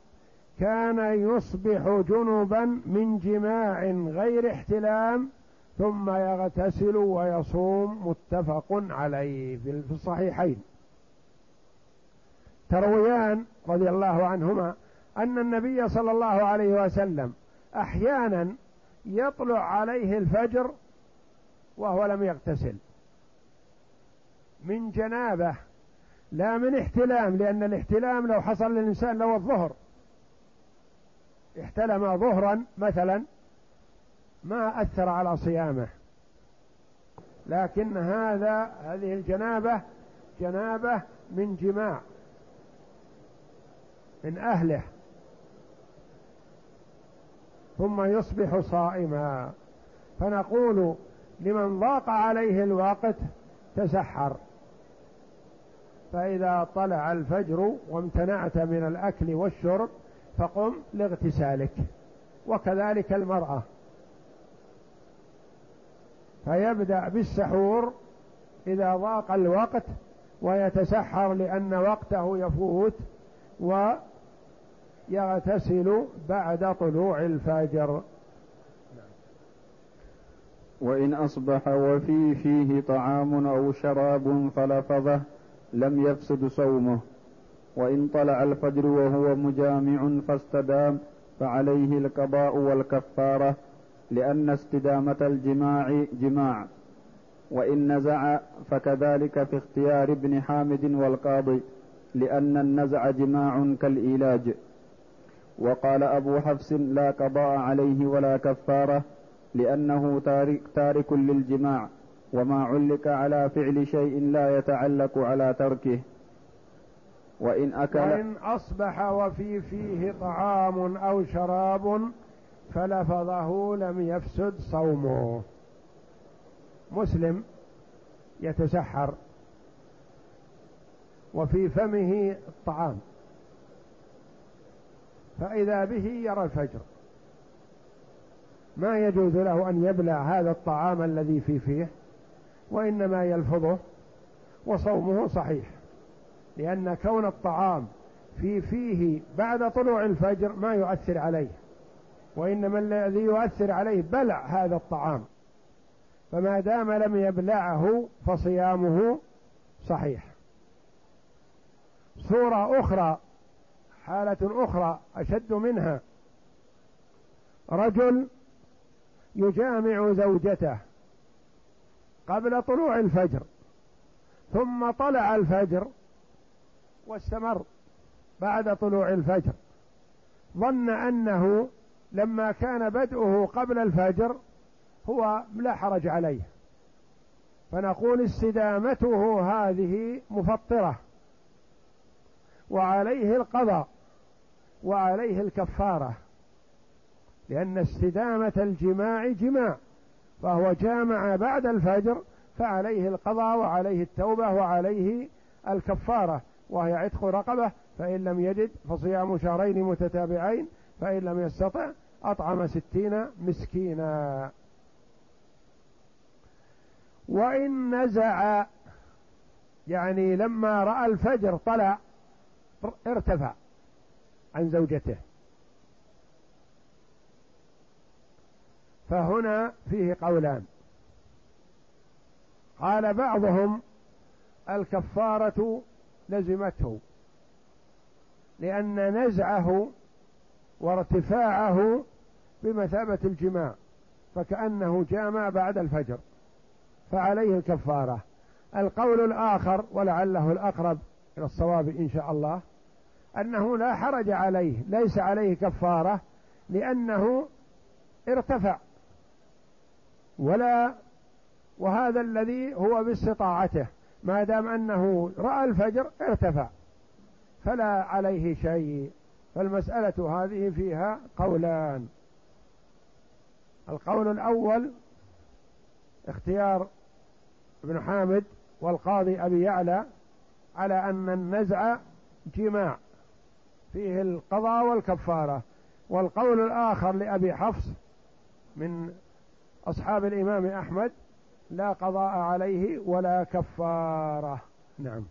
كان يصبح جنبا من جماع غير احتلام ثم يغتسل ويصوم متفق عليه في الصحيحين. ترويان رضي الله عنهما أن النبي صلى الله عليه وسلم أحيانا يطلع عليه الفجر وهو لم يغتسل. من جنابة لا من احتلام لأن الاحتلام لو حصل للإنسان لو الظهر. احتلم ظهرا مثلا ما أثر على صيامه. لكن هذا هذه الجنابة جنابة من جماع من أهله. ثم يصبح صائما. فنقول لمن ضاق عليه الوقت تسحر. فإذا طلع الفجر وامتنعت من الأكل والشرب فقم لاغتسالك. وكذلك المرأة. فيبدأ بالسحور إذا ضاق الوقت ويتسحر لأن وقته يفوت يغتسل بعد طلوع الفجر. وإن أصبح وفي فيه طعام أو شراب فلفظه لم يفسد صومه. وإن طلع الفجر وهو مجامع فاستدام فعليه القضاء والكفارة لأن استدامة الجماع جماع. وإن نزع فكذلك في اختيار ابن حامد والقاضي لأن النزع جماع كالإيلاج. وقال أبو حفص لا قضاء عليه ولا كفارة لأنه تارك, تارك للجماع وما علق على فعل شيء لا يتعلق على تركه. وإن أكل وإن أصبح وفي فيه طعام أو شراب فلفظه لم يفسد صومه. مسلم يتسحر. وفي فمه الطعام فإذا به يرى الفجر. ما يجوز له أن يبلع هذا الطعام الذي في فيه وإنما يلفظه وصومه صحيح. لأن كون الطعام في فيه بعد طلوع الفجر ما يؤثر عليه وإنما الذي يؤثر عليه بلع هذا الطعام. فما دام لم يبلعه فصيامه صحيح. صورة أخرى حالة أخرى أشد منها. رجل يجامع زوجته قبل طلوع الفجر ثم طلع الفجر واستمر بعد طلوع الفجر. ظن أنه لما كان بدءه قبل الفجر هو لا حرج عليه. فنقول استدامته هذه مفطرة وعليه القضاء. وعليه الكفارة لأن استدامة الجماع جماع فهو جامع بعد الفجر فعليه القضاء وعليه التوبة وعليه الكفارة وهي عتق رقبة فإن لم يجد فصيام شهرين متتابعين فإن لم يستطع أطعم ستين مسكينا. وإن نزع يعني لما رأى الفجر طلع ارتفع. عن زوجته. فهنا فيه قولان. قال بعضهم الكفارة لزمته لأن نزعه وارتفاعه بمثابة الجماع فكأنه جامع بعد الفجر فعليه الكفارة. القول الآخر ولعله الأقرب إلى الصواب إن شاء الله أنه لا حرج عليه ليس عليه كفارة لأنه ارتفع. ولا وهذا الذي هو باستطاعته ما دام أنه رأى الفجر ارتفع. فلا عليه شيء. فالمسألة هذه فيها قولان. القول الأول اختيار ابن حامد والقاضي أبي يعلى على أن النزع جماع. فيه القضاء والكفارة. والقول الآخر لأبي حفص من أصحاب الإمام أحمد لا قضاء عليه ولا كفارة. نعم.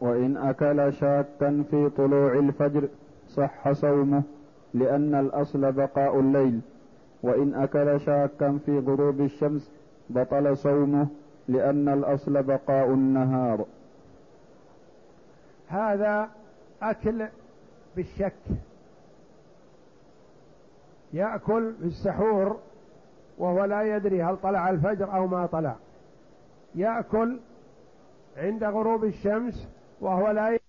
وإن أكل شاكا في طلوع الفجر صح صومه لأن الأصل بقاء الليل. وإن أكل شاكا في غروب الشمس بطل صومه لأن الأصل بقاء النهار. هذا أكل بالشك. يأكل في السحور وهو لا يدري هل طلع الفجر أو ما طلع. يأكل عند غروب الشمس وهو لا